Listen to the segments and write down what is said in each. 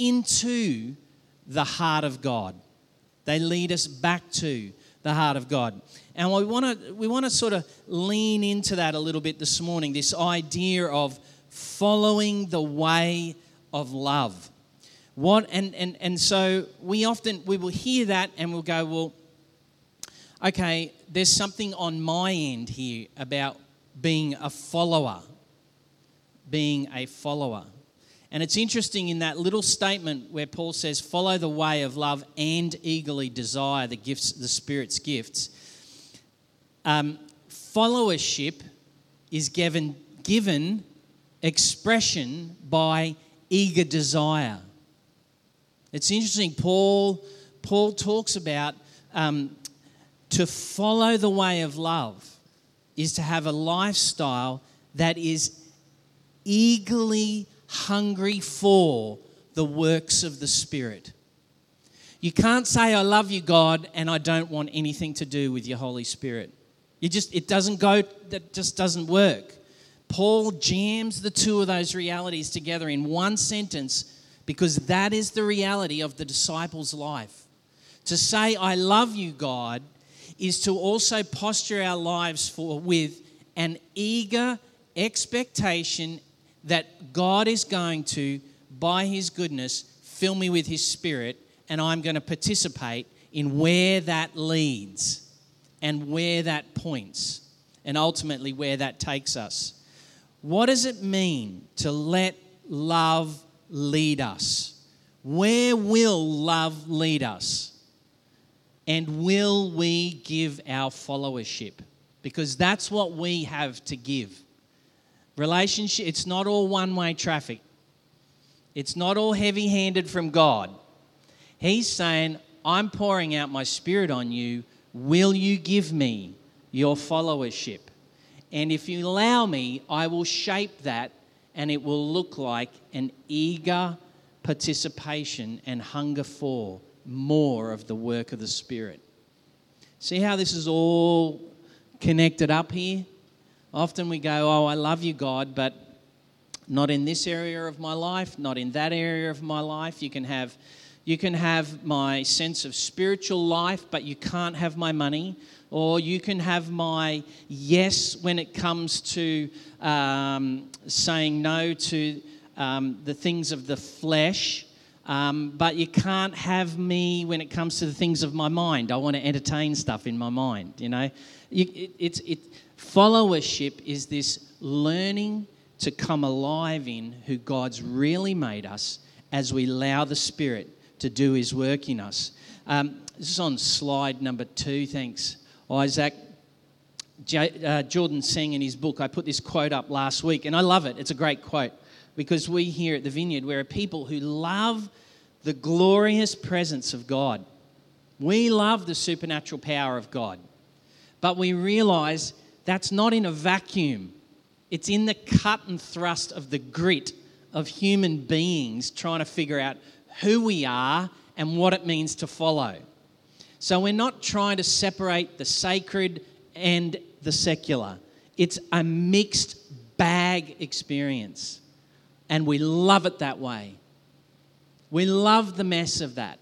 into the heart of God. They lead us back to the heart of God. And we want to we want to sort of lean into that a little bit this morning, this idea of following the way of love. What and and and so we often we will hear that and we'll go, well, okay, there's something on my end here about being a follower. Being a follower. And it's interesting in that little statement where Paul says, follow the way of love and eagerly desire the gifts, the Spirit's gifts. Um, followership is given, given expression by eager desire. It's interesting, Paul, Paul talks about um, to follow the way of love is to have a lifestyle that is eagerly hungry for the works of the Spirit. You can't say, I love you, God, and I don't want anything to do with your Holy Spirit. You just, it doesn't go, that just doesn't work. Paul jams the two of those realities together in one sentence because that is the reality of the disciples' life. To say, I love you, God, is to also posture our lives for with an eager expectation that God is going to, by His goodness, fill me with His Spirit, and I'm going to participate in where that leads and where that points, and ultimately where that takes us. What does it mean to let love lead us? Where will love lead us? And will we give our followership? Because that's what we have to give. Relationship, it's not all one way traffic, it's not all heavy handed from God. He's saying, I'm pouring out my spirit on you. Will you give me your followership? And if you allow me, I will shape that and it will look like an eager participation and hunger for more of the work of the Spirit. See how this is all connected up here? Often we go, Oh, I love you, God, but not in this area of my life, not in that area of my life. You can have. You can have my sense of spiritual life, but you can't have my money. Or you can have my yes when it comes to um, saying no to um, the things of the flesh, um, but you can't have me when it comes to the things of my mind. I want to entertain stuff in my mind, you know. You, it, it's, it, Followership is this learning to come alive in who God's really made us as we allow the Spirit to do His work in us. Um, this is on slide number two. Thanks, Isaac. J- uh, Jordan Seng, in his book, I put this quote up last week, and I love it. It's a great quote because we here at the Vineyard, we're a people who love the glorious presence of God. We love the supernatural power of God, but we realize that's not in a vacuum. It's in the cut and thrust of the grit of human beings trying to figure out who we are and what it means to follow. So we're not trying to separate the sacred and the secular. It's a mixed bag experience. And we love it that way. We love the mess of that.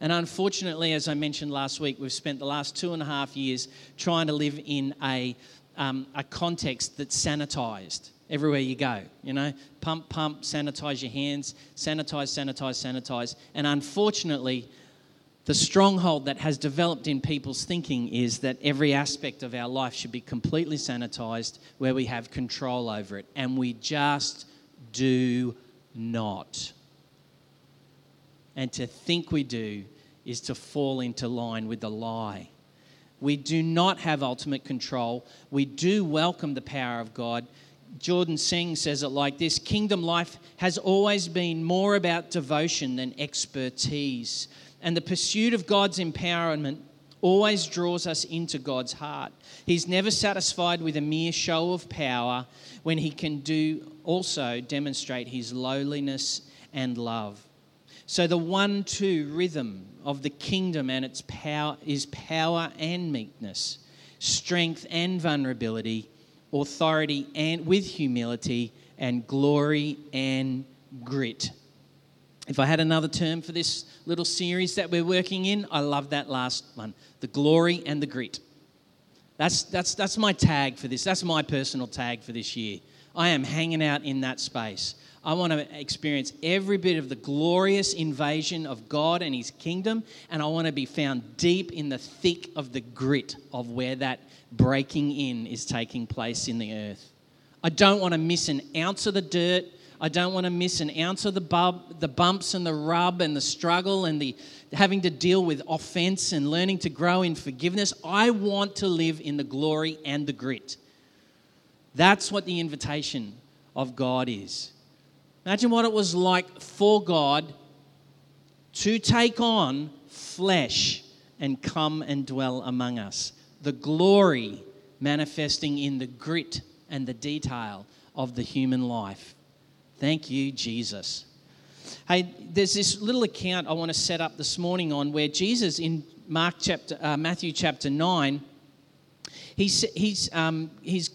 And unfortunately, as I mentioned last week, we've spent the last two and a half years trying to live in a, um, a context that's sanitized everywhere you go. You know, pump, pump, sanitize your hands, sanitize, sanitize, sanitize. And unfortunately, the stronghold that has developed in people's thinking is that every aspect of our life should be completely sanitized where we have control over it. And we just do not. And to think we do is to fall into line with the lie. We do not have ultimate control. We do welcome the power of God. Jordan Seng says it like this Kingdom life has always been more about devotion than expertise. And the pursuit of God's empowerment always draws us into God's heart. He's never satisfied with a mere show of power when he can do also demonstrate his lowliness and love. So the one two rhythm of the kingdom and its power is power and meekness, strength and vulnerability, authority and with humility, and glory and grit. If I had another term for this little series that we're working in, I love that last one the glory and the grit. That's, that's, that's my tag for this. That's my personal tag for this year. I am hanging out in that space. I want to experience every bit of the glorious invasion of God and His kingdom, and I want to be found deep in the thick of the grit of where that breaking in is taking place in the earth. I don't want to miss an ounce of the dirt. I don't want to miss an ounce of the, bub, the bumps and the rub and the struggle and the having to deal with offense and learning to grow in forgiveness. I want to live in the glory and the grit. That's what the invitation of God is. Imagine what it was like for God to take on flesh and come and dwell among us. The glory manifesting in the grit and the detail of the human life. Thank you, Jesus. Hey, there's this little account I want to set up this morning on where Jesus in Mark chapter, uh, Matthew chapter 9, he's, he's, um, he's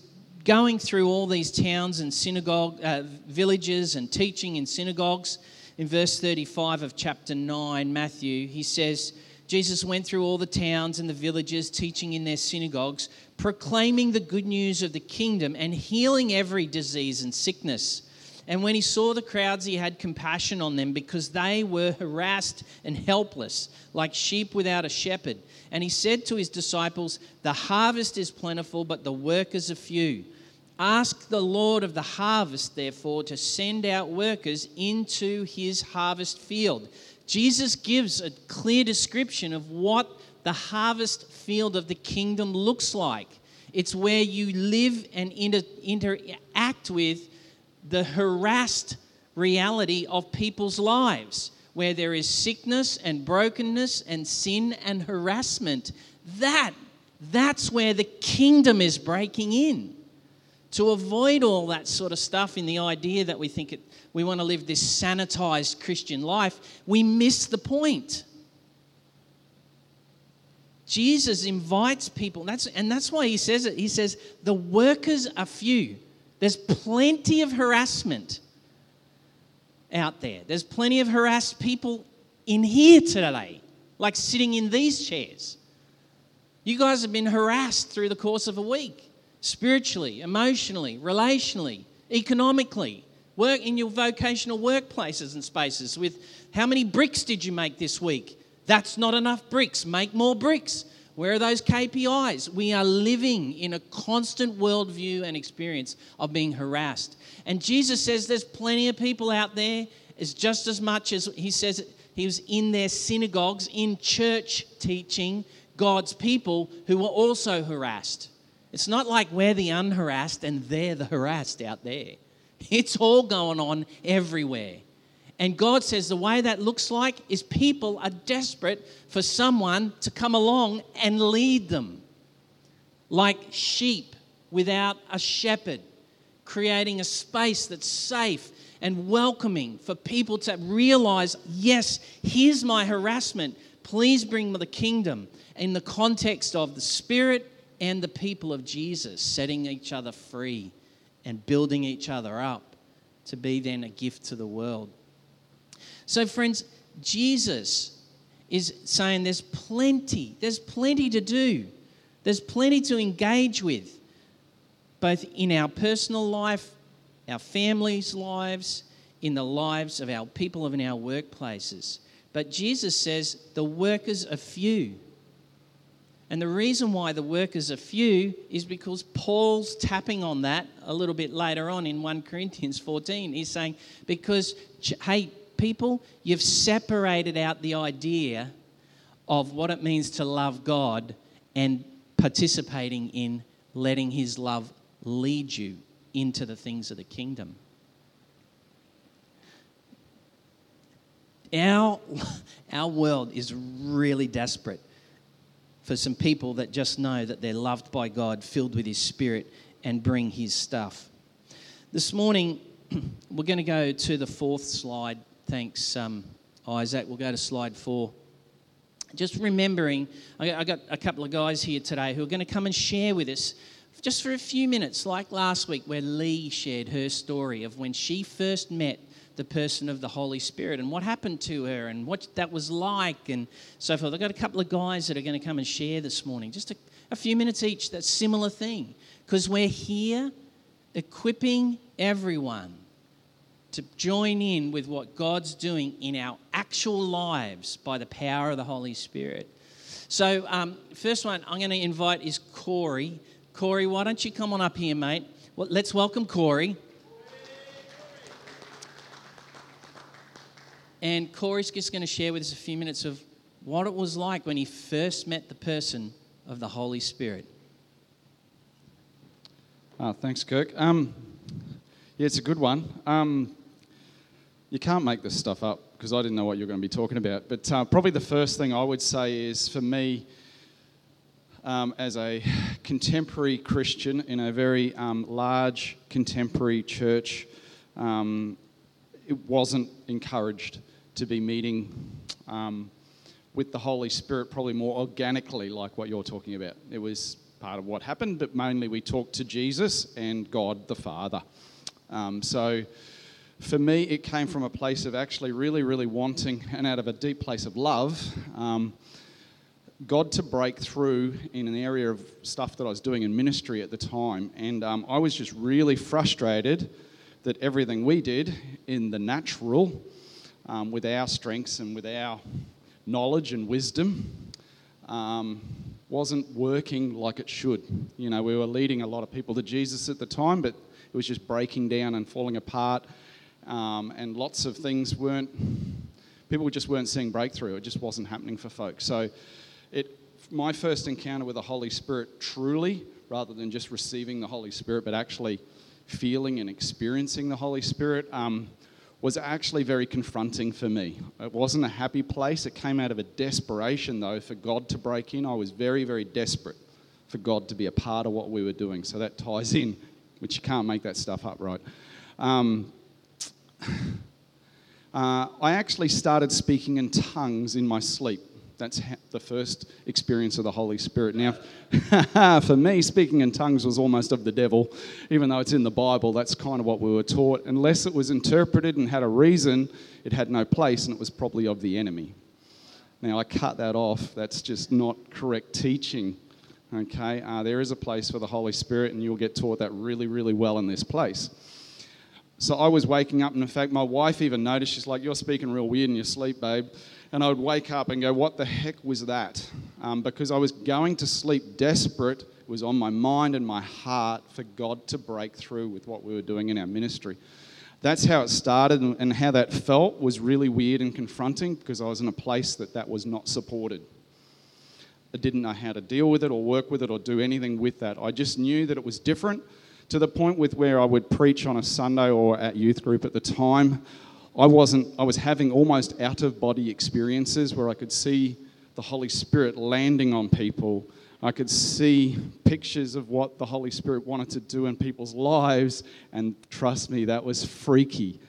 going through all these towns and synagogue uh, villages and teaching in synagogues. In verse 35 of chapter 9, Matthew, he says, Jesus went through all the towns and the villages, teaching in their synagogues, proclaiming the good news of the kingdom and healing every disease and sickness. And when he saw the crowds, he had compassion on them because they were harassed and helpless, like sheep without a shepherd. And he said to his disciples, The harvest is plentiful, but the workers are few. Ask the Lord of the harvest, therefore, to send out workers into his harvest field. Jesus gives a clear description of what the harvest field of the kingdom looks like. It's where you live and inter- interact with the harassed reality of people's lives, where there is sickness and brokenness and sin and harassment. That, that's where the kingdom is breaking in to avoid all that sort of stuff in the idea that we think it, we want to live this sanitized Christian life, we miss the point. Jesus invites people, and that's, and that's why he says it. He says, The workers are few. There's plenty of harassment out there. There's plenty of harassed people in here today, like sitting in these chairs. You guys have been harassed through the course of a week spiritually, emotionally, relationally, economically, work in your vocational workplaces and spaces with how many bricks did you make this week? That's not enough bricks. Make more bricks. Where are those KPIs? We are living in a constant worldview and experience of being harassed. And Jesus says there's plenty of people out there, it's just as much as he says he was in their synagogues, in church teaching God's people who were also harassed. It's not like we're the unharassed and they're the harassed out there. It's all going on everywhere. And God says the way that looks like is people are desperate for someone to come along and lead them, like sheep without a shepherd, creating a space that's safe and welcoming for people to realize yes, here's my harassment. Please bring the kingdom in the context of the Spirit and the people of Jesus, setting each other free and building each other up to be then a gift to the world. So, friends, Jesus is saying there's plenty, there's plenty to do, there's plenty to engage with, both in our personal life, our families' lives, in the lives of our people in our workplaces. But Jesus says the workers are few. And the reason why the workers are few is because Paul's tapping on that a little bit later on in 1 Corinthians 14. He's saying, because, hey, people, you've separated out the idea of what it means to love God and participating in letting His love lead you into the things of the kingdom. Our, our world is really desperate for some people that just know that they're loved by God, filled with His Spirit, and bring His stuff. This morning, we're going to go to the fourth slide. Thanks, um, Isaac. We'll go to slide four. Just remembering, I got a couple of guys here today who are going to come and share with us just for a few minutes, like last week, where Lee shared her story of when she first met the person of the Holy Spirit and what happened to her and what that was like and so forth. I've got a couple of guys that are going to come and share this morning, just a, a few minutes each, that similar thing. Because we're here equipping everyone to join in with what God's doing in our actual lives by the power of the Holy Spirit. So, um, first one I'm going to invite is Corey. Corey, why don't you come on up here, mate? Well, let's welcome Corey. And Corey's just going to share with us a few minutes of what it was like when he first met the person of the Holy Spirit. Oh, thanks, Kirk. Um, yeah, it's a good one. Um, you can't make this stuff up because I didn't know what you were going to be talking about. But uh, probably the first thing I would say is for me, um, as a contemporary Christian in a very um, large contemporary church, um, it wasn't encouraged to be meeting um, with the Holy Spirit probably more organically, like what you're talking about. It was part of what happened, but mainly we talked to Jesus and God the Father. Um, so for me, it came from a place of actually really, really wanting, and out of a deep place of love, um, God to break through in an area of stuff that I was doing in ministry at the time. And um, I was just really frustrated that everything we did in the natural, um, with our strengths and with our knowledge and wisdom, um, wasn't working like it should. You know, we were leading a lot of people to Jesus at the time, but it was just breaking down and falling apart um, and lots of things weren't, people just weren't seeing breakthrough. It just wasn't happening for folks. So, it, my first encounter with the Holy Spirit truly, rather than just receiving the Holy Spirit, but actually feeling and experiencing the Holy Spirit, um, was actually very confronting for me. It wasn't a happy place. It came out of a desperation, though, for God to break in. I was very, very desperate for God to be a part of what we were doing. So that ties in, which you can't make that stuff up, right? Um, uh, I actually started speaking in tongues in my sleep. That's the first experience of the Holy Spirit. Now, for me, speaking in tongues was almost of the devil, even though it's in the Bible. That's kind of what we were taught. Unless it was interpreted and had a reason, it had no place, and it was probably of the enemy. Now, I cut that off. That's just not correct teaching. Okay, uh, there is a place for the Holy Spirit, and you'll get taught that really, really well in this place. So I was waking up, and in fact, my wife even noticed, she's like, You're speaking real weird in your sleep, babe. And I would wake up and go, What the heck was that? Um, because I was going to sleep desperate. It was on my mind and my heart for God to break through with what we were doing in our ministry. That's how it started, and how that felt was really weird and confronting because I was in a place that that was not supported. I didn't know how to deal with it or work with it or do anything with that. I just knew that it was different to the point with where I would preach on a Sunday or at youth group at the time. I wasn't, I was having almost out of body experiences where I could see the Holy Spirit landing on people. I could see pictures of what the Holy Spirit wanted to do in people's lives, and trust me, that was freaky.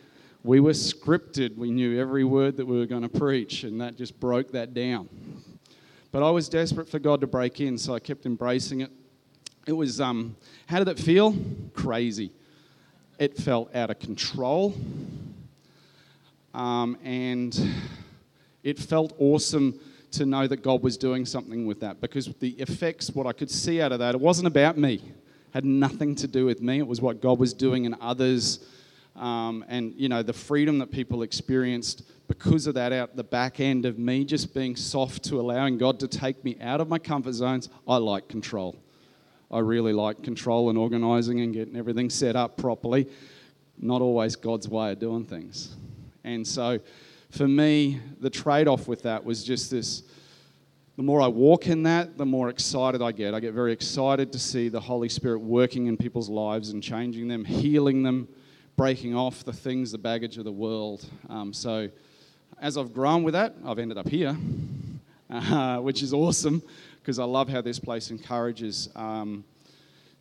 We were scripted, we knew every word that we were going to preach, and that just broke that down. But I was desperate for God to break in, so I kept embracing it. It was, um, how did it feel? Crazy. It felt out of control. Um, and it felt awesome to know that God was doing something with that because the effects, what I could see out of that, it wasn't about me. It had nothing to do with me. It was what God was doing in others. Um, and, you know, the freedom that people experienced because of that out the back end of me just being soft to allowing God to take me out of my comfort zones. I like control. I really like control and organising and getting everything set up properly. Not always God's way of doing things. And so for me, the trade off with that was just this the more I walk in that, the more excited I get. I get very excited to see the Holy Spirit working in people's lives and changing them, healing them, breaking off the things, the baggage of the world. Um, so as I've grown with that, I've ended up here, uh, which is awesome because I love how this place encourages um,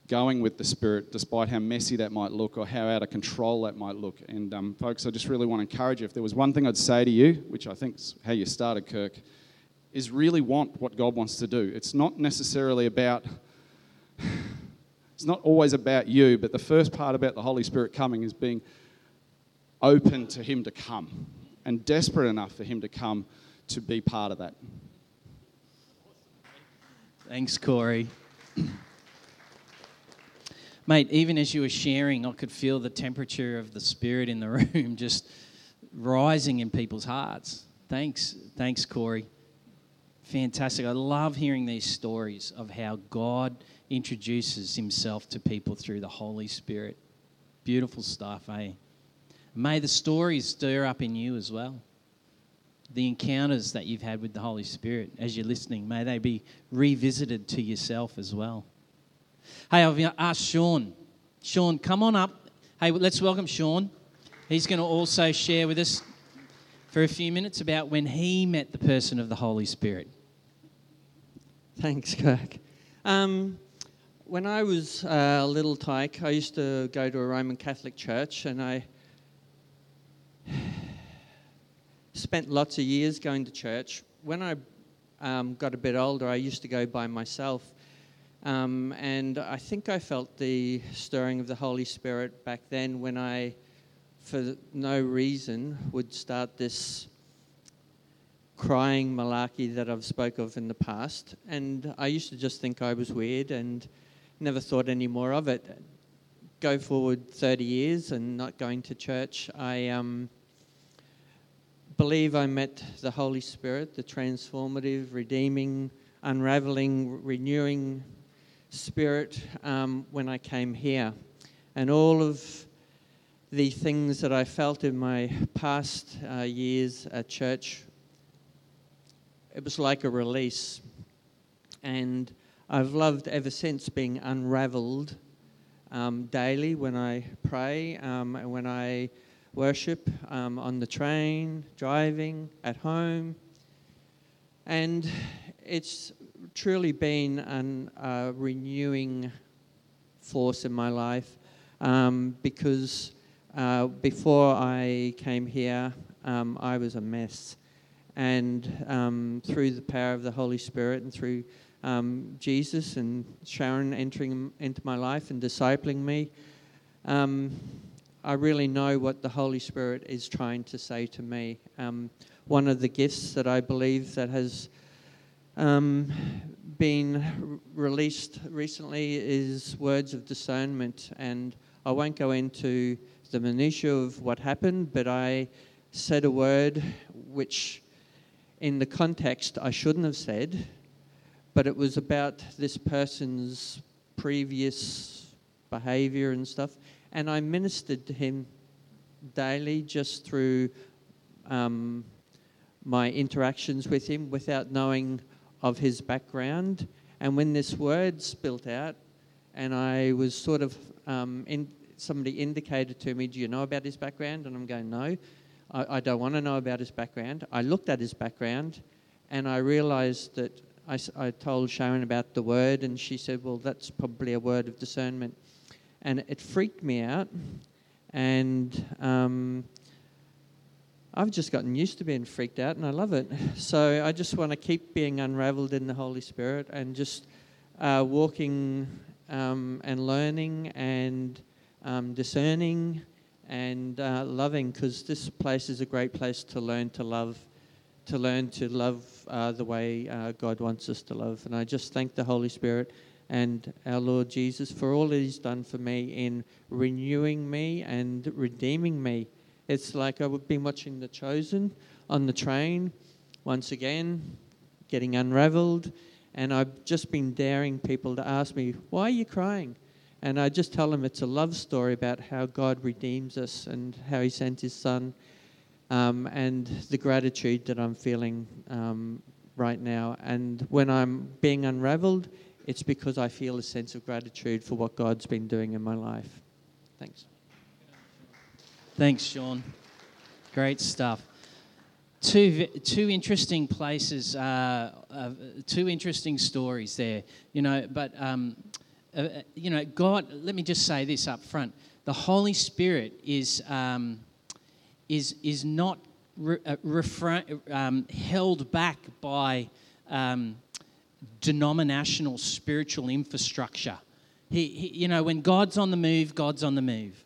going with the Spirit, despite how messy that might look or how out of control that might look. And um, folks, I just really want to encourage you. If there was one thing I'd say to you, which I think is how you started, Kirk, is really want what God wants to do. It's not necessarily about. It's not always about you, but the first part about the Holy Spirit coming is being open to Him to come and desperate enough for Him to come to be part of that. Thanks, Corey. Mate, even as you were sharing, I could feel the temperature of the spirit in the room just rising in people's hearts. Thanks, thanks, Corey. Fantastic. I love hearing these stories of how God introduces himself to people through the Holy Spirit. Beautiful stuff, eh? May the stories stir up in you as well. The encounters that you've had with the Holy Spirit as you're listening, may they be revisited to yourself as well. Hey, I've asked Sean. Sean, come on up. Hey, let's welcome Sean. He's going to also share with us for a few minutes about when he met the person of the Holy Spirit. Thanks, Kirk. Um, when I was uh, a little tyke, I used to go to a Roman Catholic church and I spent lots of years going to church. When I um, got a bit older, I used to go by myself. Um, and I think I felt the stirring of the Holy Spirit back then when I, for no reason, would start this crying malarkey that I've spoke of in the past. And I used to just think I was weird and never thought any more of it. Go forward 30 years and not going to church, I um, believe I met the Holy Spirit, the transformative, redeeming, unraveling, renewing Spirit um, when I came here. And all of the things that I felt in my past uh, years at church, it was like a release. And I've loved ever since being unraveled um, daily when I pray um, and when I worship um, on the train, driving, at home. And it's truly been a uh, renewing force in my life um, because uh, before I came here, um, I was a mess. And um, through the power of the Holy Spirit and through um, Jesus and Sharon entering into my life and discipling me, um, I really know what the Holy Spirit is trying to say to me. Um, one of the gifts that I believe that has um, been released recently is words of discernment, and I won't go into the minutiae of what happened, but I said a word which, in the context, I shouldn't have said, but it was about this person's previous behavior and stuff, and I ministered to him daily just through um, my interactions with him without knowing of his background. And when this word spilt out, and I was sort of, um, in, somebody indicated to me, Do you know about his background? And I'm going, No, I, I don't want to know about his background. I looked at his background and I realized that I, I told Sharon about the word, and she said, Well, that's probably a word of discernment. And it freaked me out. And um, I've just gotten used to being freaked out and I love it. So I just want to keep being unraveled in the Holy Spirit and just uh, walking um, and learning and um, discerning and uh, loving because this place is a great place to learn to love, to learn to love uh, the way uh, God wants us to love. And I just thank the Holy Spirit and our Lord Jesus for all that He's done for me in renewing me and redeeming me it's like I've been watching The Chosen on the train, once again, getting unraveled. And I've just been daring people to ask me, Why are you crying? And I just tell them it's a love story about how God redeems us and how He sent His Son, um, and the gratitude that I'm feeling um, right now. And when I'm being unraveled, it's because I feel a sense of gratitude for what God's been doing in my life. Thanks. Thanks, Sean. Great stuff. Two, two interesting places, uh, uh, two interesting stories there, you know. But, um, uh, you know, God, let me just say this up front the Holy Spirit is, um, is, is not re- uh, refra- um, held back by um, denominational spiritual infrastructure. He, he, you know, when God's on the move, God's on the move.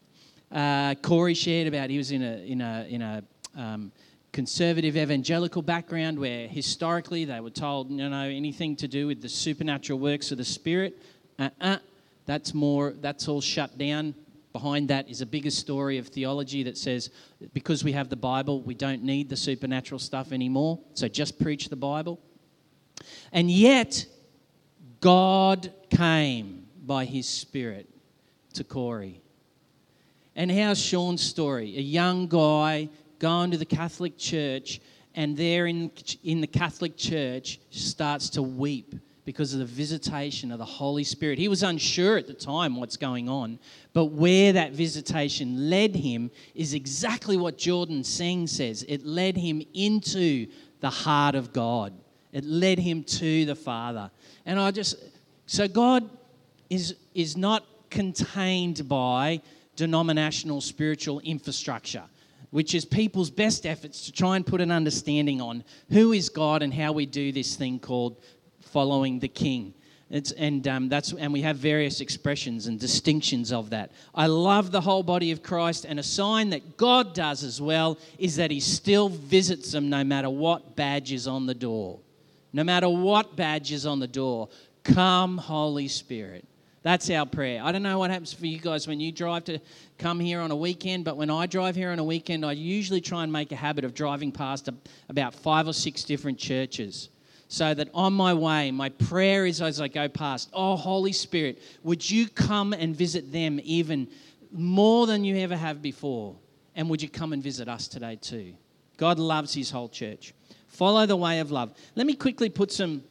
uh, Corey shared about he was in a in a in a um, conservative evangelical background where historically they were told you know anything to do with the supernatural works of the Spirit, uh-uh, that's more that's all shut down. Behind that is a bigger story of theology that says because we have the Bible, we don't need the supernatural stuff anymore. So just preach the Bible. And yet, God came by His Spirit to Corey. And how's Sean's story? A young guy going to the Catholic Church, and there in, in the Catholic Church starts to weep because of the visitation of the Holy Spirit. He was unsure at the time what's going on, but where that visitation led him is exactly what Jordan Seng says. It led him into the heart of God, it led him to the Father. And I just, so God is, is not contained by denominational spiritual infrastructure, which is people's best efforts to try and put an understanding on who is God and how we do this thing called following the King. It's, and um, that's and we have various expressions and distinctions of that. I love the whole body of Christ, and a sign that God does as well is that He still visits them no matter what badge is on the door. No matter what badge is on the door, come Holy Spirit. That's our prayer. I don't know what happens for you guys when you drive to come here on a weekend, but when I drive here on a weekend, I usually try and make a habit of driving past about five or six different churches. So that on my way, my prayer is as I go past, oh, Holy Spirit, would you come and visit them even more than you ever have before? And would you come and visit us today too? God loves his whole church. Follow the way of love. Let me quickly put some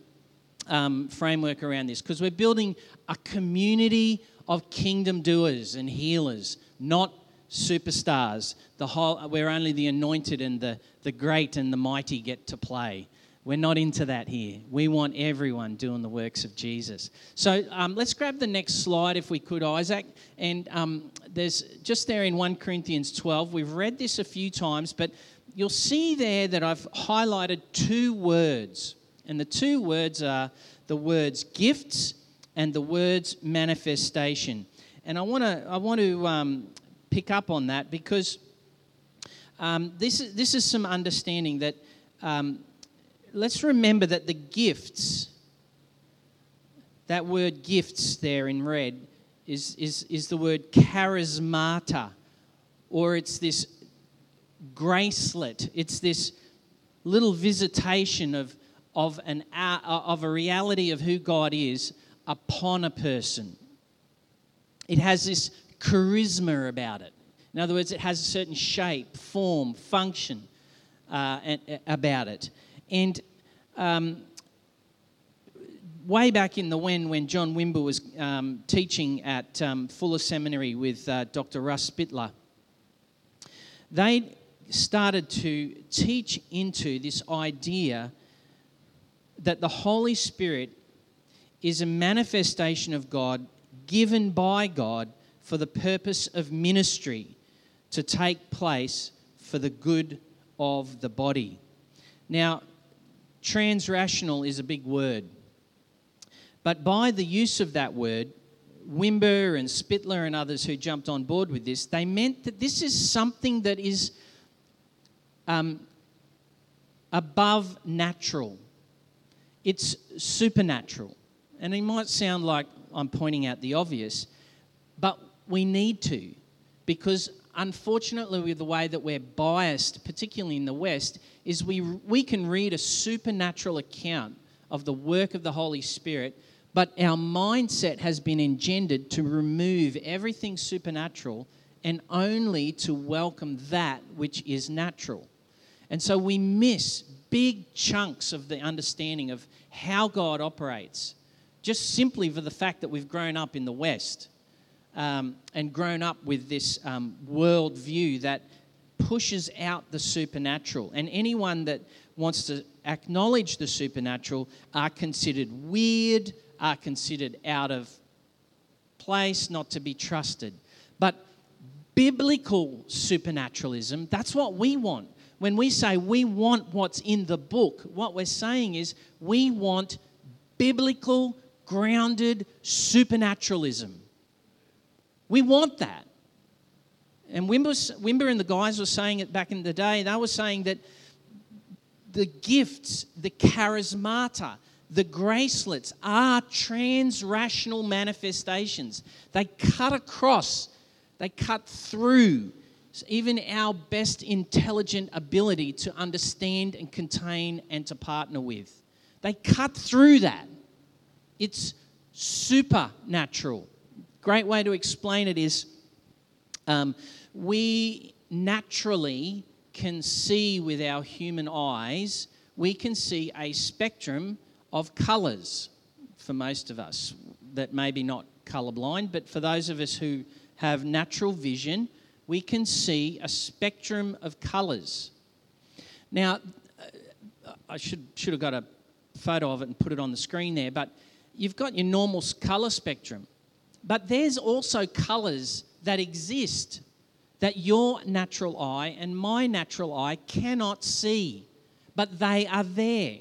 um, framework around this because we're building a community of kingdom doers and healers, not superstars. The whole, where only the anointed and the, the great and the mighty get to play. We're not into that here. We want everyone doing the works of Jesus. So um, let's grab the next slide if we could, Isaac. And um, there's just there in 1 Corinthians 12, we've read this a few times, but you'll see there that I've highlighted two words and the two words are the words gifts and the words manifestation. And I want to I want to um, pick up on that because um, this is this is some understanding that um, let's remember that the gifts that word gifts there in red is is is the word charismata or it's this gracelet it's this little visitation of of, an, uh, of a reality of who God is upon a person. It has this charisma about it. In other words, it has a certain shape, form, function uh, about it. And um, way back in the when, when John Wimber was um, teaching at um, Fuller Seminary with uh, Dr. Russ Spittler, they started to teach into this idea that the Holy Spirit is a manifestation of God given by God for the purpose of ministry to take place for the good of the body. Now, transrational is a big word, but by the use of that word, Wimber and Spittler and others who jumped on board with this, they meant that this is something that is um, above natural it's supernatural. And it might sound like I'm pointing out the obvious, but we need to because unfortunately with the way that we're biased particularly in the west is we we can read a supernatural account of the work of the holy spirit but our mindset has been engendered to remove everything supernatural and only to welcome that which is natural and so we miss big chunks of the understanding of how God operates, just simply for the fact that we've grown up in the West um, and grown up with this um, world view that pushes out the supernatural. And anyone that wants to acknowledge the supernatural are considered weird, are considered out of place, not to be trusted. But biblical supernaturalism, that's what we want when we say we want what's in the book, what we're saying is we want biblical, grounded supernaturalism. We want that. And Wimber, Wimber and the guys were saying it back in the day. They were saying that the gifts, the charismata, the gracelets are transrational manifestations. They cut across, they cut through even our best intelligent ability to understand and contain and to partner with. They cut through that. It's supernatural. Great way to explain it is um, we naturally can see with our human eyes, we can see a spectrum of colours for most of us that maybe not colorblind, but for those of us who have natural vision, we can see a spectrum of colours. Now, uh, I should, should have got a photo of it and put it on the screen there, but you've got your normal colour spectrum. But there's also colours that exist that your natural eye and my natural eye cannot see, but they are there.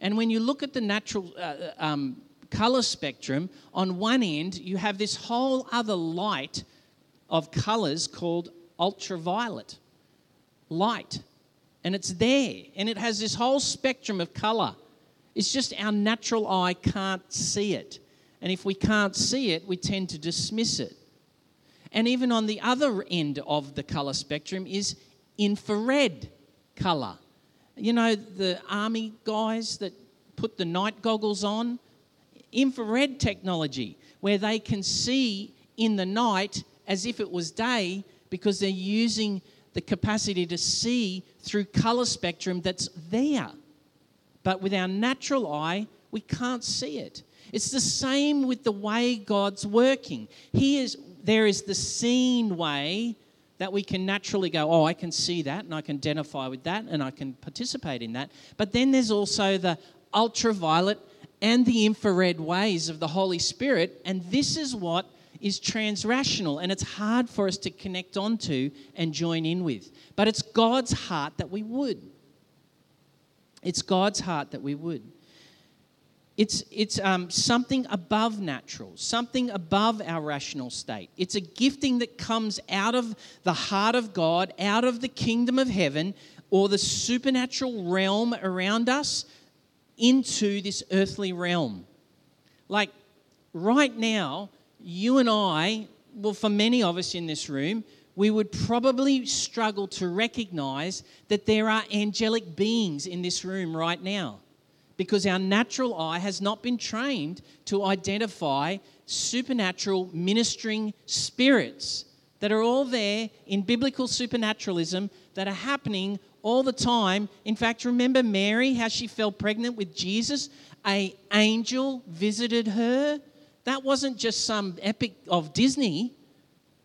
And when you look at the natural uh, uh um, color spectrum, on one end you have this whole other light of colors called ultraviolet light. And it's there, and it has this whole spectrum of color. It's just our natural eye can't see it. And if we can't see it, we tend to dismiss it. And even on the other end of the color spectrum is infrared color. You know, the army guys that put the night goggles on, infrared technology, where they can see in the night as if it was day because they're using the capacity to see through color spectrum that's there. But with our natural eye, we can't see it. It's the same with the way God's working. He is there is the seen way that we can naturally go, oh, I can see that and I can identify with that and I can participate in that. But then there's also the ultraviolet and the infrared ways of the Holy Spirit, and this is what is transrational and it's hard for us to connect onto and join in with. But it's God's heart that we would. It's God's heart that we would. It's, it's um, something above natural, something above our rational state. It's a gifting that comes out of the heart of God, out of the kingdom of heaven, or the supernatural realm around us into this earthly realm. Like right now, you and I, well, for many of us in this room, we would probably struggle to recognize that there are angelic beings in this room right now because our natural eye has not been trained to identify supernatural ministering spirits that are all there in biblical supernaturalism that are happening all the time. In fact, remember Mary, how she fell pregnant with Jesus? A angel visited her. That wasn't just some epic of Disney.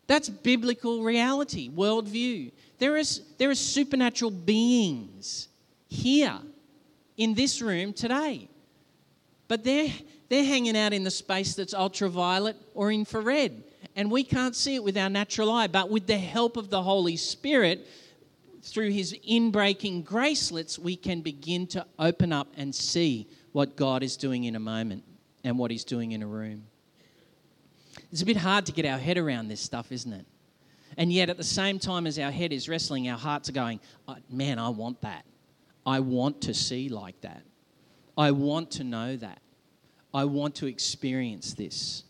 That's biblical reality, worldview. There is, there are supernatural beings here in this room today. But they're, they're hanging out in the space that's ultraviolet or infrared. And we can't see it with our natural eye. But with the help of the Holy Spirit, through his inbreaking gracelets, we can begin to open up and see what God is doing in a moment and what he's doing in a room. It's a bit hard to get our head around this stuff, isn't it? And yet, at the same time as our head is wrestling, our hearts are going, oh, Man, I want that. I want to see like that. I want to know that. I want to experience this.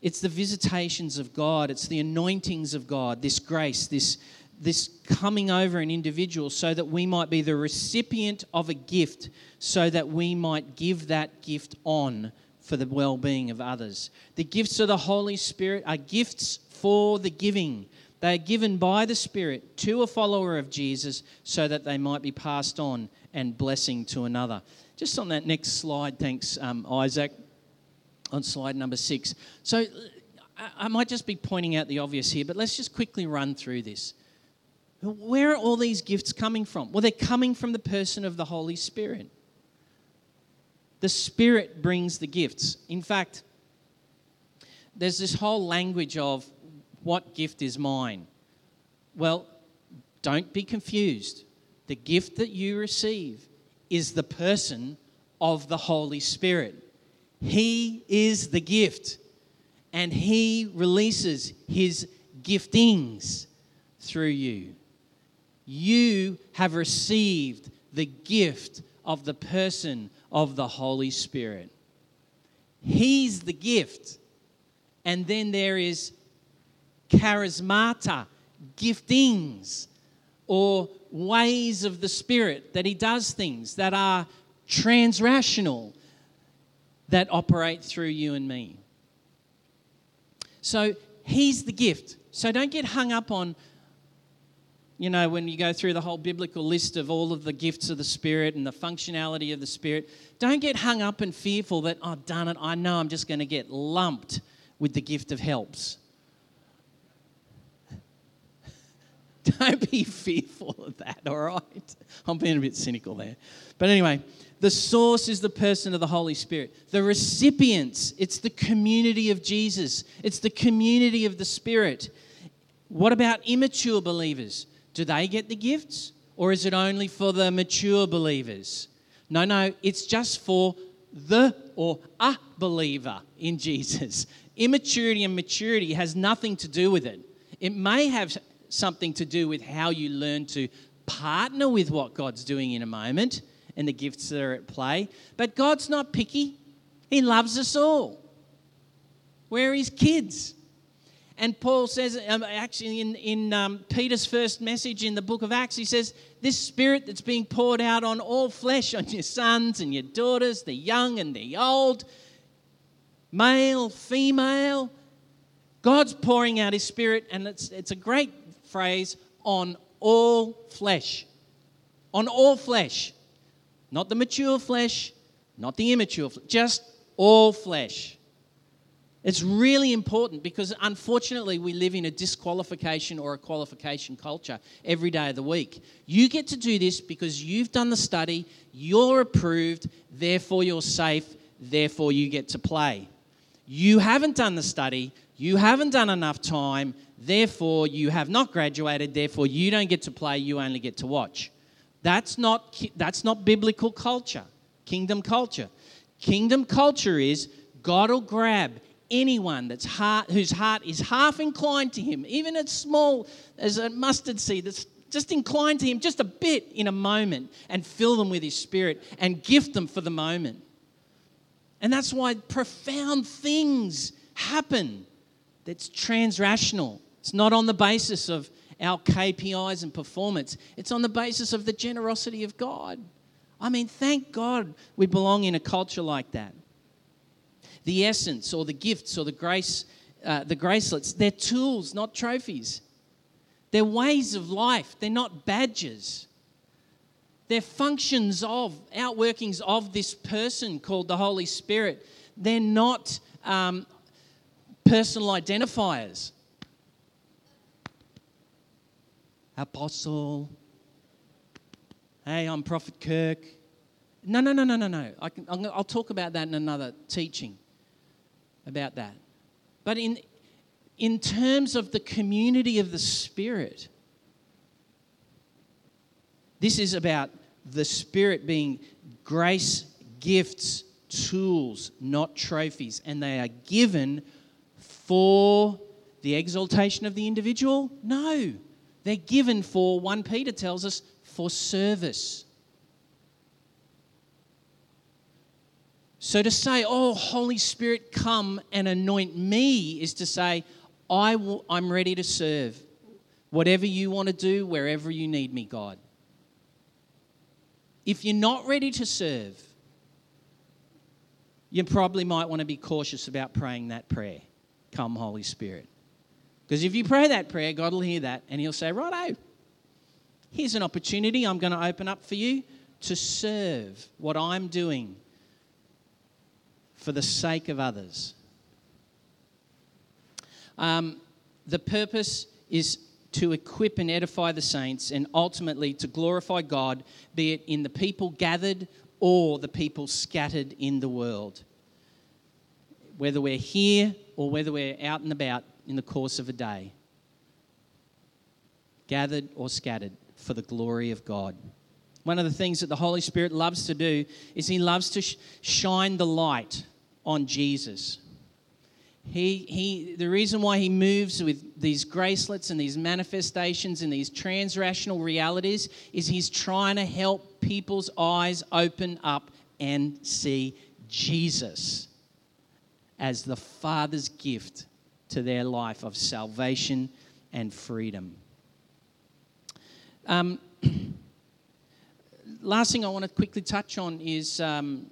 It's the visitations of God, it's the anointings of God, this grace, this, this coming over an individual so that we might be the recipient of a gift, so that we might give that gift on for the well being of others. The gifts of the Holy Spirit are gifts for the giving. They are given by the Spirit to a follower of Jesus so that they might be passed on and blessing to another. Just on that next slide, thanks, um, Isaac, on slide number six. So I might just be pointing out the obvious here, but let's just quickly run through this. Where are all these gifts coming from? Well, they're coming from the person of the Holy Spirit. The Spirit brings the gifts. In fact, there's this whole language of what gift is mine? Well, don't be confused. The gift that you receive is the person of the Holy Spirit. He is the gift, and He releases His giftings through you. You have received the gift of the person of the Holy Spirit. He's the gift. And then there is charismata, giftings, or ways of the Spirit that He does things that are transrational that operate through you and me. So He's the gift. So don't get hung up on, you know, when you go through the whole biblical list of all of the gifts of the Spirit and the functionality of the Spirit, don't get hung up and fearful that, oh, done it, I know I'm just going to get lumped with the gift of helps. Don't be fearful of that, all right? I'm being a bit cynical there. But anyway, the source is the person of the Holy Spirit. The recipients, it's the community of Jesus, it's the community of the Spirit. What about immature believers? Do they get the gifts? Or is it only for the mature believers? No, no, it's just for the or a believer in Jesus. Immaturity and maturity has nothing to do with it. It may have something to do with how you learn to partner with what God's doing in a moment and the gifts that are at play. But God's not picky, He loves us all. We're His kids. And Paul says, um, actually, in, in um, Peter's first message in the book of Acts, he says, This spirit that's being poured out on all flesh, on your sons and your daughters, the young and the old, male, female, God's pouring out his spirit, and it's, it's a great phrase on all flesh. On all flesh. Not the mature flesh, not the immature flesh, just all flesh. It's really important because unfortunately we live in a disqualification or a qualification culture every day of the week. You get to do this because you've done the study, you're approved, therefore you're safe, therefore you get to play. You haven't done the study, you haven't done enough time, therefore you have not graduated, therefore you don't get to play, you only get to watch. That's not, that's not biblical culture, kingdom culture. Kingdom culture is God will grab anyone that's heart, whose heart is half inclined to Him, even as small as a mustard seed that's just inclined to Him just a bit in a moment, and fill them with His Spirit and gift them for the moment. And that's why profound things happen that's transrational. It's not on the basis of our KPIs and performance, it's on the basis of the generosity of God. I mean, thank God we belong in a culture like that. The essence or the gifts or the grace, uh, the gracelets, they're tools, not trophies. They're ways of life, they're not badges. They're functions of, outworkings of this person called the Holy Spirit. They're not um, personal identifiers. Apostle. Hey, I'm Prophet Kirk. No, no, no, no, no, no. I can, I'll talk about that in another teaching about that. But in, in terms of the community of the Spirit, this is about the Spirit being grace, gifts, tools, not trophies. And they are given for the exaltation of the individual? No. They're given for, 1 Peter tells us, for service. So to say, oh, Holy Spirit, come and anoint me, is to say, I I'm ready to serve. Whatever you want to do, wherever you need me, God. If you're not ready to serve, you probably might want to be cautious about praying that prayer. Come, Holy Spirit. Because if you pray that prayer, God will hear that and He'll say, Righto, here's an opportunity I'm going to open up for you to serve what I'm doing for the sake of others. Um, the purpose is to equip and edify the saints and ultimately to glorify God, be it in the people gathered or the people scattered in the world. Whether we're here or whether we're out and about in the course of a day, gathered or scattered for the glory of God. One of the things that the Holy Spirit loves to do is He loves to sh- shine the light on Jesus. He, he, the reason why he moves with these gracelets and these manifestations and these transrational realities is he's trying to help people's eyes open up and see Jesus as the Father's gift to their life of salvation and freedom. Um, last thing I want to quickly touch on is um,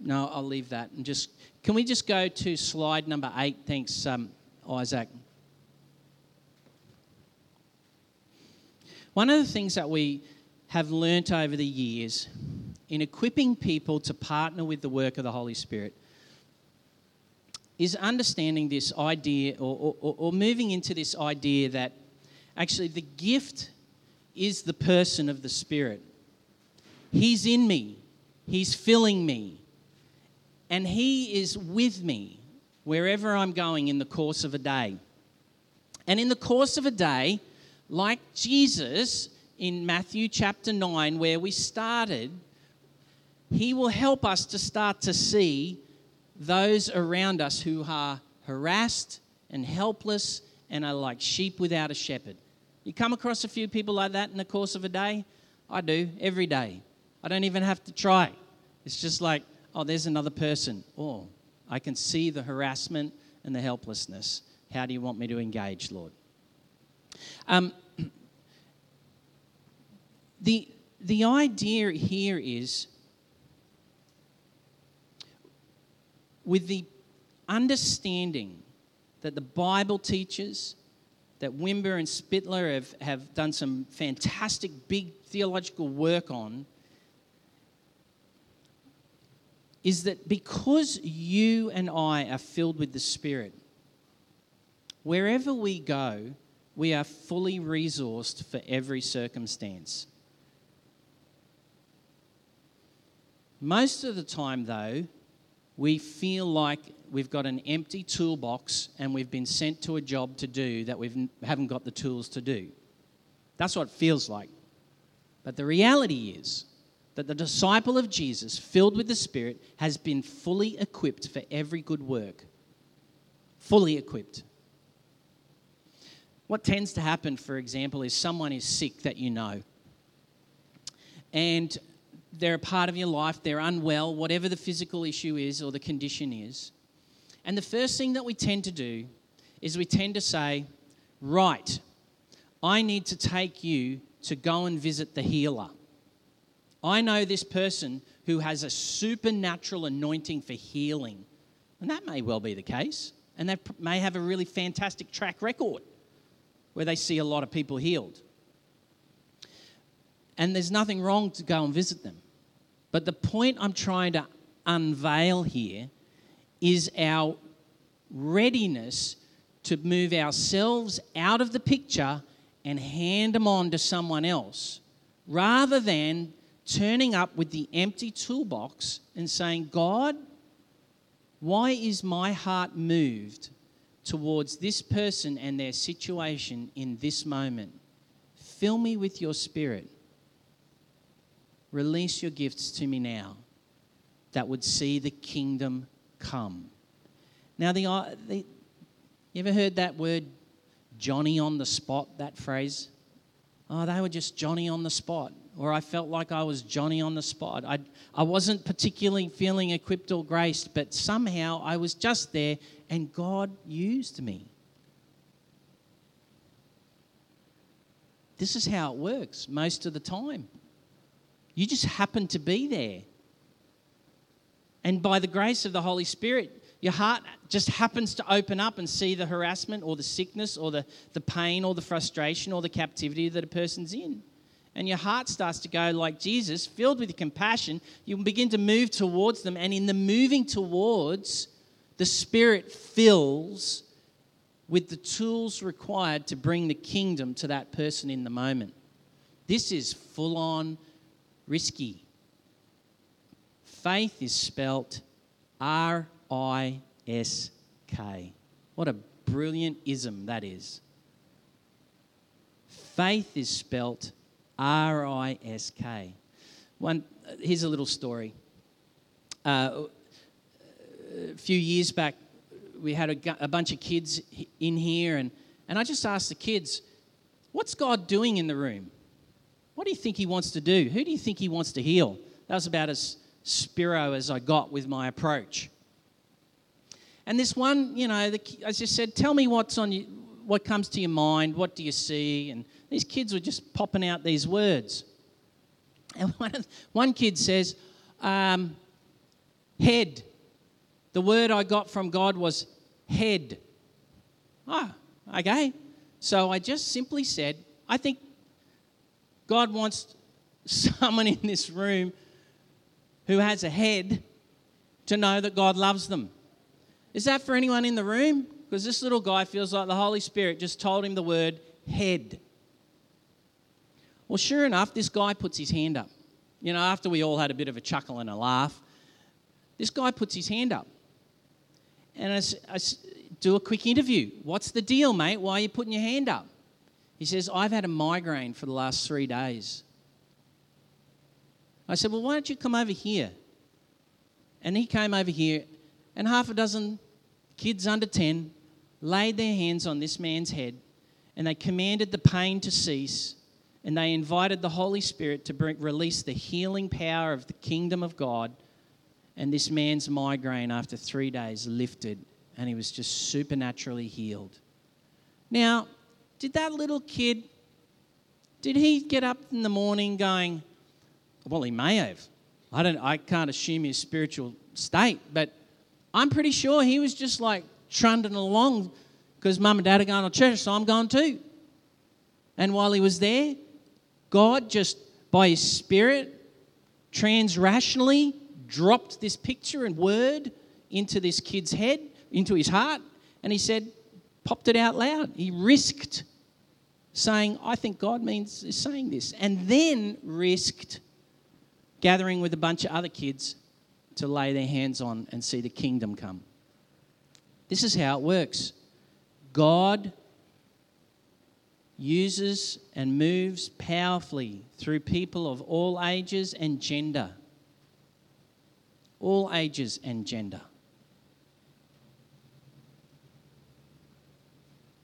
no, I'll leave that and just can we just go to slide number eight? Thanks, um, Isaac. One of the things that we have learnt over the years in equipping people to partner with the work of the Holy Spirit is understanding this idea or, or, or, moving into this idea that actually the gift is the person of the Spirit. He's in me, He's filling me, and He is with me wherever I'm going in the course of a day. And in the course of a day, like Jesus in Matthew chapter 9, where we started, He will help us to start to see those around us who are harassed and helpless and are like sheep without a shepherd. You come across a few people like that in the course of a day? I do, every day. I don't even have to try. It's just like, oh, there's another person. Oh, I can see the harassment and the helplessness. How do you want me to engage, Lord? Um, the, the idea here is with the understanding that the Bible teaches, that Wimber and Spittler have, have done some fantastic big theological work on, is that because you and I are filled with the Spirit, wherever we go, we are fully resourced for every circumstance. Most of the time, though, we feel like we've got an empty toolbox and we've been sent to a job to do that we haven't got the tools to do. That's what it feels like. But the reality is, that the disciple of Jesus, filled with the Spirit, has been fully equipped for every good work. Fully equipped. What tends to happen, for example, is someone is sick that you know. And they're a part of your life, they're unwell, whatever the physical issue is or the condition is. And the first thing that we tend to do is we tend to say, Right, I need to take you to go and visit the healer. I know this person who has a supernatural anointing for healing. And that may well be the case. And they may have a really fantastic track record where they see a lot of people healed. And there's nothing wrong to go and visit them. But the point I'm trying to unveil here is our readiness to move ourselves out of the picture and hand them on to someone else rather than turning up with the empty toolbox and saying, God, why is my heart moved towards this person and their situation in this moment? Fill me with your spirit. Release your gifts to me now that would see the kingdom come. Now, the, uh, the you ever heard that word Johnny on the spot, that phrase? Oh, they were just Johnny on the spot or I felt like I was Johnny on the spot. I, I wasn't particularly feeling equipped or graced, but somehow I was just there and God used me. This is how it works most of the time. You just happen to be there. And by the grace of the Holy Spirit, your heart just happens to open up and see the harassment or the sickness or the, the pain or the frustration or the captivity that a person's in and your heart starts to go like Jesus, filled with compassion, you begin to move towards them. And in the moving towards, the Spirit fills with the tools required to bring the kingdom to that person in the moment. This is full on risky. Faith is spelt R I S K. What a brilliant ism that is. Faith is spelt R I S K. One, here's a little story. Uh, a few years back, we had a, a bunch of kids in here, and, and I just asked the kids, What's God doing in the room? What do you think He wants to do? Who do you think He wants to heal? That was about as spiro as I got with my approach. And this one, you know, the, I just said, Tell me what's on you, what comes to your mind, what do you see? And these kids were just popping out these words. And one, of- one kid says, um, head. The word I got from God was head. Ah, okay. So I just simply said, I think God wants someone in this room who has a head to know that God loves them. Is that for anyone in the room? Because this little guy feels like the Holy Spirit just told him the word head. Well, sure enough, this guy puts his hand up. You know, after we all had a bit of a chuckle and a laugh, this guy puts his hand up. And I do a quick interview. What's the deal, mate? Why are you putting your hand up? He says, I've had a migraine for the last three days. I said, Well, why don't you come over here? And he came over here, and half a dozen kids under 10 laid their hands on this man's head, and they commanded the pain to cease, and they invited the Holy Spirit to bring, release the healing power of the kingdom of God. And this man's migraine, after three days, lifted, and he was just supernaturally healed. Now, did that little kid, did he get up in the morning going, well, he may have. I don't. I can't assume his spiritual state, but I'm pretty sure he was just like trundling along because mum and dad are going to church, so I'm going too. And while he was there, God just by His Spirit, trans-rationally dropped this picture and word into this kid's head, into his heart, and he said, popped it out loud. He risked saying, I think God means is saying this, and then risked gathering with a bunch of other kids to lay their hands on and see the kingdom come. This is how it works. God uses and moves powerfully through people of all ages and gender. All ages and gender.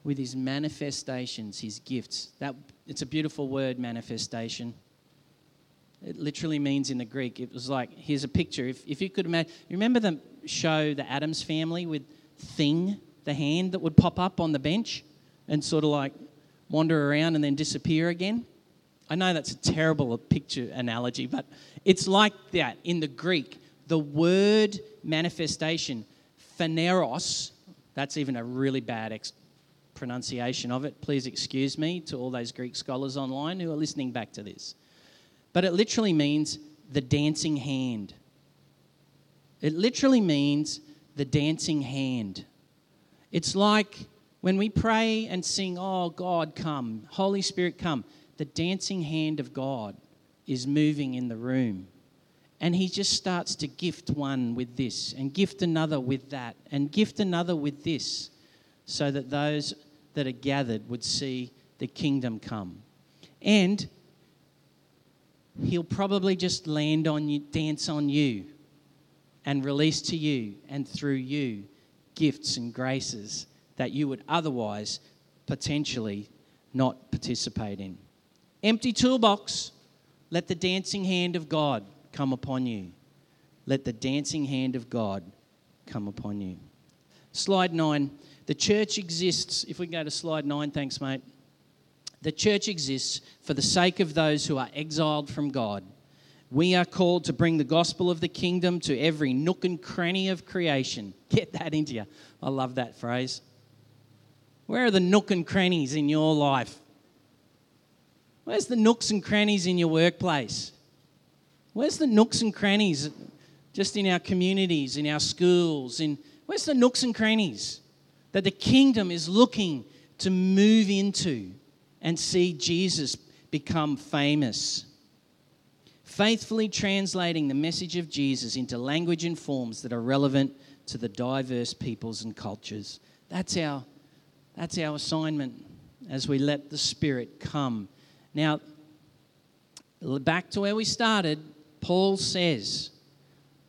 With his manifestations, his gifts. That it's a beautiful word, manifestation. It literally means in the Greek, it was like, here's a picture. If, if you could imagine, remember the show, The Addams Family, with Thing, the hand that would pop up on the bench and sort of like wander around and then disappear again? I know that's a terrible picture analogy, but it's like that in the Greek. The word manifestation, phaneros, that's even a really bad ex- pronunciation of it. Please excuse me to all those Greek scholars online who are listening back to this but it literally means the dancing hand. It literally means the dancing hand. It's like when we pray and sing, Oh, God, come, Holy Spirit, come, the dancing hand of God is moving in the room. And He just starts to gift one with this, and gift another with that, and gift another with this, so that those that are gathered would see the kingdom come. And he'll probably just land on you, dance on you, and release to you and through you gifts and graces that you would otherwise potentially not participate in. Empty toolbox, let the dancing hand of God come upon you. Let the dancing hand of God come upon you. Slide nine. The church exists. If we can go to slide nine, thanks, mate. The church exists for the sake of those who are exiled from God. We are called to bring the gospel of the kingdom to every nook and cranny of creation. Get that into you. I love that phrase. Where are the nook and crannies in your life? Where's the nooks and crannies in your workplace? Where's the nooks and crannies just in our communities, in our schools? In where's the nooks and crannies that the kingdom is looking to move into? and see Jesus become famous. Faithfully translating the message of Jesus into language and forms that are relevant to the diverse peoples and cultures. That's our, that's our assignment as we let the Spirit come. Now, back to where we started, Paul says,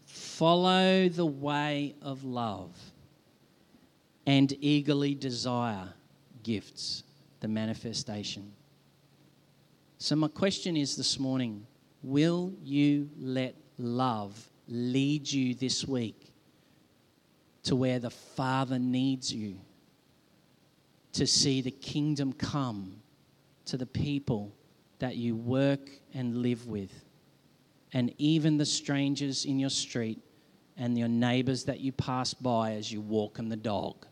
follow the way of love and eagerly desire gifts, the manifestation. So, my question is this morning will you let love lead you this week to where the Father needs you to see the kingdom come to the people that you work and live with, and even the strangers in your street and your neighbors that you pass by as you walk in the dog?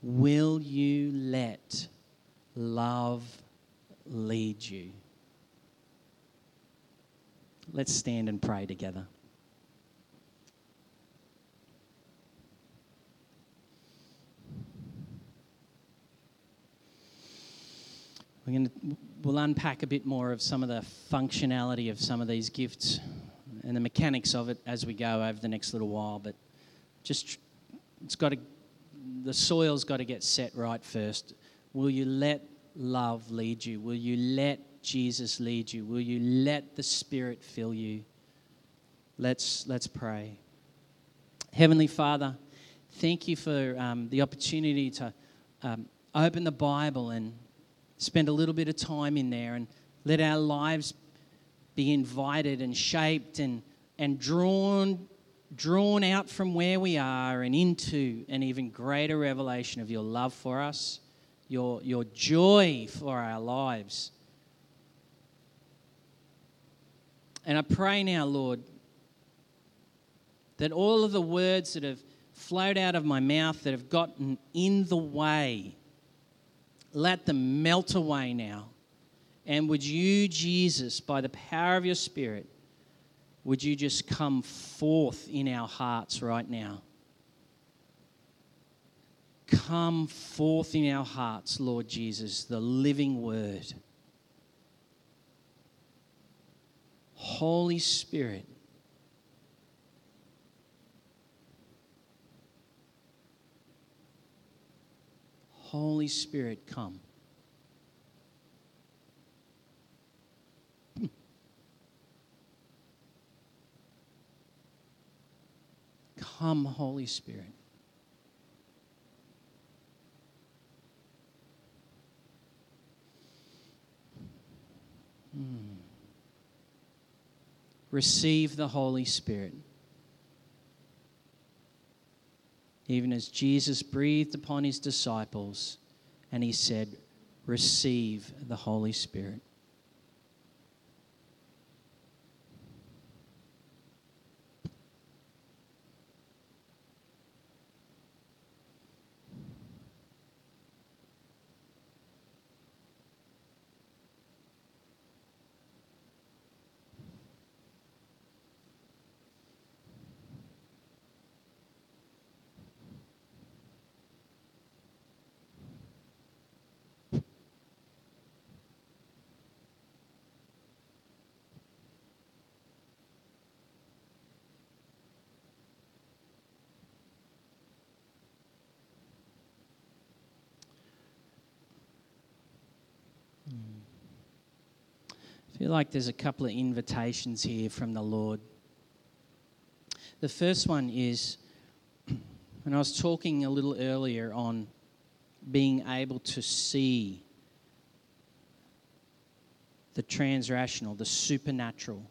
Will you let love lead you? Let's stand and pray together. We're going to, we'll unpack a bit more of some of the functionality of some of these gifts and the mechanics of it as we go over the next little while. But just, it's got to, the soil's got to get set right first. Will you let love lead you? Will you let Jesus lead you? Will you let the Spirit fill you? Let's, let's pray. Heavenly Father, thank you for um, the opportunity to um, open the Bible and spend a little bit of time in there and let our lives be invited and shaped and, and drawn, drawn out from where we are and into an even greater revelation of your love for us, your, your joy for our lives. And I pray now, Lord, that all of the words that have flowed out of my mouth that have gotten in the way let them melt away now. And would you, Jesus, by the power of your Spirit, would you just come forth in our hearts right now? Come forth in our hearts, Lord Jesus, the living word. Holy Spirit, Holy Spirit, come. Come, Holy Spirit. Hmm. Receive the Holy Spirit. Even as Jesus breathed upon his disciples and he said, Receive the Holy Spirit. I feel like there's a couple of invitations here from the Lord. The first one is when I was talking a little earlier on being able to see the transrational, the supernatural.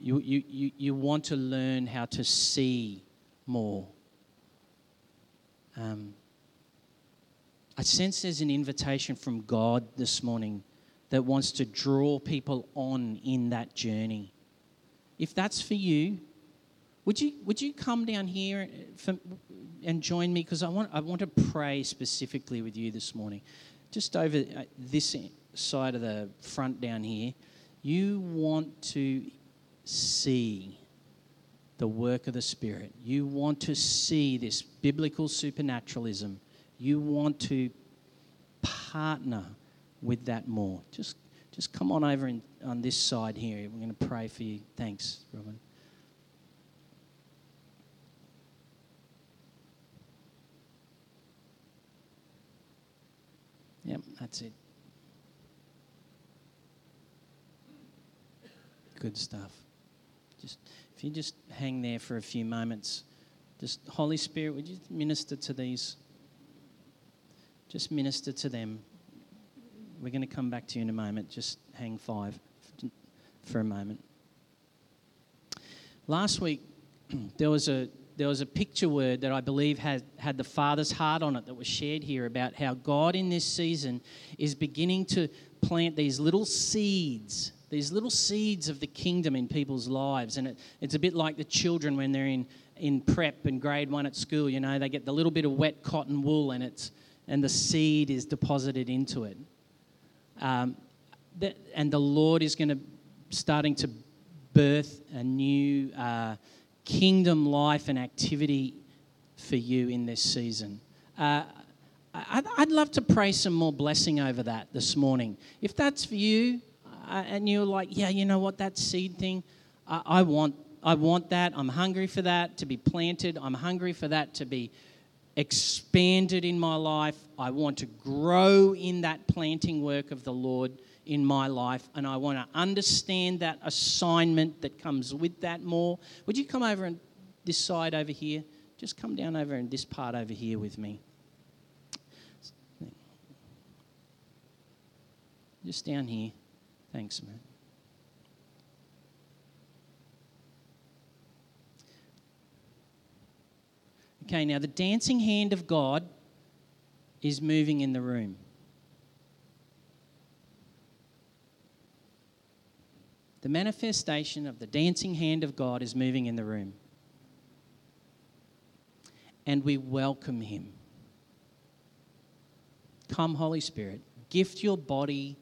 You, you, you, you want to learn how to see more. Um, I sense there's an invitation from God this morning that wants to draw people on in that journey. If that's for you, would you, would you come down here for, and join me? Because I want, I want to pray specifically with you this morning. Just over uh, this side of the front down here, you want to see the work of the Spirit. You want to see this biblical supernaturalism. You want to partner with that more. Just, just come on over in, on this side here. We're going to pray for you. Thanks, Robin. Yep, that's it. Good stuff. Just if you just hang there for a few moments, just Holy Spirit, would you minister to these? Just minister to them. We're going to come back to you in a moment. Just hang five for a moment. Last week, there was a there was a picture word that I believe had, had the Father's heart on it that was shared here about how God in this season is beginning to plant these little seeds, these little seeds of the kingdom in people's lives. And it, it's a bit like the children when they're in, in prep and grade one at school, you know, they get the little bit of wet cotton wool and, it's, and the seed is deposited into it. Um, that, and the Lord is going to starting to birth a new uh, kingdom life and activity for you in this season. Uh, I'd, I'd, love to pray some more blessing over that this morning. If that's for you, uh, and you're like, yeah, you know what, that seed thing, I want, I want that. I'm hungry for that to be planted. I'm hungry for that to be expanded in my life. I want to grow in that planting work of the Lord in my life, and I want to understand that assignment that comes with that more. Would you come over and this side over here? Just come down over in this part over here with me. Just down here. Thanks, man. Okay, now the dancing hand of God is moving in the room. The manifestation of the dancing hand of God is moving in the room. And we welcome him. Come, Holy Spirit, gift your body,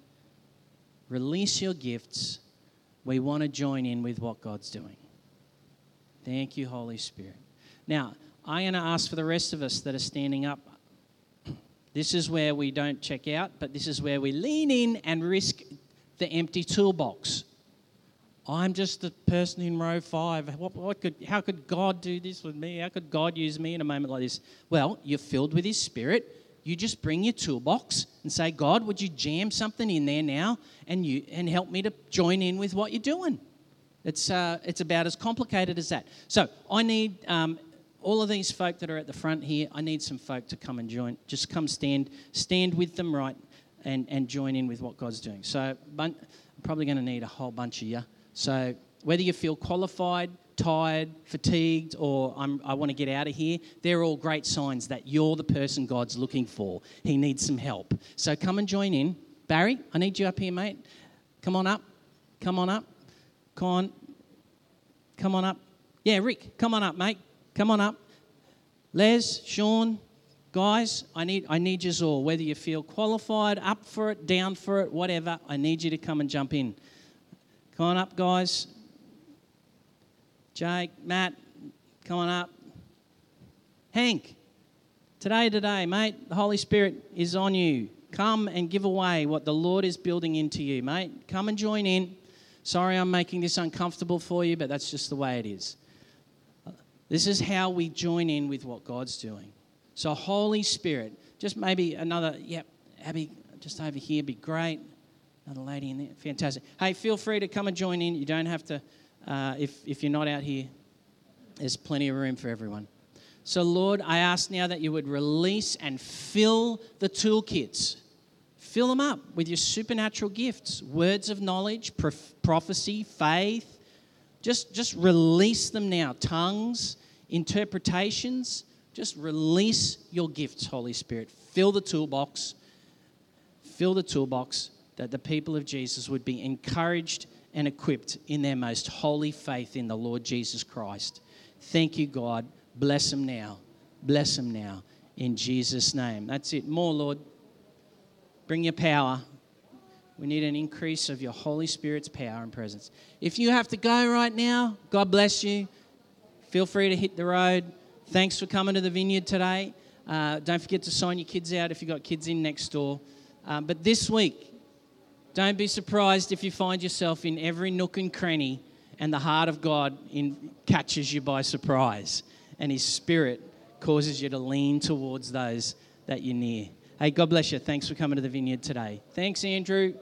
release your gifts. We want to join in with what God's doing. Thank you, Holy Spirit. Now, I'm going to ask for the rest of us that are standing up. This is where we don't check out, but this is where we lean in and risk the empty toolbox. I'm just the person in row five. What, what could, how could God do this with me? How could God use me in a moment like this? Well, you're filled with His Spirit. You just bring your toolbox and say, God, would you jam something in there now and, you, and help me to join in with what you're doing? It's, uh, it's about as complicated as that. So I need um, all of these folk that are at the front here, I need some folk to come and join. Just come stand, stand with them, right, and, and join in with what God's doing. So I'm probably going to need a whole bunch of you. So whether you feel qualified, tired, fatigued, or i want to get out of here, they're all great signs that you're the person God's looking for. He needs some help. So come and join in. Barry, I need you up here, mate. Come on up. Come on up. Come on. Come on up. Yeah, Rick, come on up, mate. Come on up. Les, Sean, guys, I need I need you all. Whether you feel qualified, up for it, down for it, whatever, I need you to come and jump in. Come on up, guys. Jake, Matt, come on up. Hank, today, today, mate, the Holy Spirit is on you. Come and give away what the Lord is building into you, mate. Come and join in. Sorry I'm making this uncomfortable for you, but that's just the way it is. This is how we join in with what God's doing. So, Holy Spirit, just maybe another, yep, Abby, just over here, be great. Another lady in there. Fantastic. Hey, feel free to come and join in. You don't have to, uh, if, if you're not out here, there's plenty of room for everyone. So, Lord, I ask now that you would release and fill the toolkits. Fill them up with your supernatural gifts, words of knowledge, prof- prophecy, faith. Just, just release them now. Tongues, interpretations. Just release your gifts, Holy Spirit. Fill the toolbox. Fill the toolbox that the people of Jesus would be encouraged and equipped in their most holy faith in the Lord Jesus Christ. Thank you, God. Bless them now. Bless them now. In Jesus' name. That's it. More, Lord. Bring your power. We need an increase of your Holy Spirit's power and presence. If you have to go right now, God bless you. Feel free to hit the road. Thanks for coming to the vineyard today. Uh, don't forget to sign your kids out if you've got kids in next door. Uh, but this week, don't be surprised if you find yourself in every nook and cranny and the heart of God in, catches you by surprise and His Spirit causes you to lean towards those that you're near. Hey, God bless you. Thanks for coming to the vineyard today. Thanks, Andrew.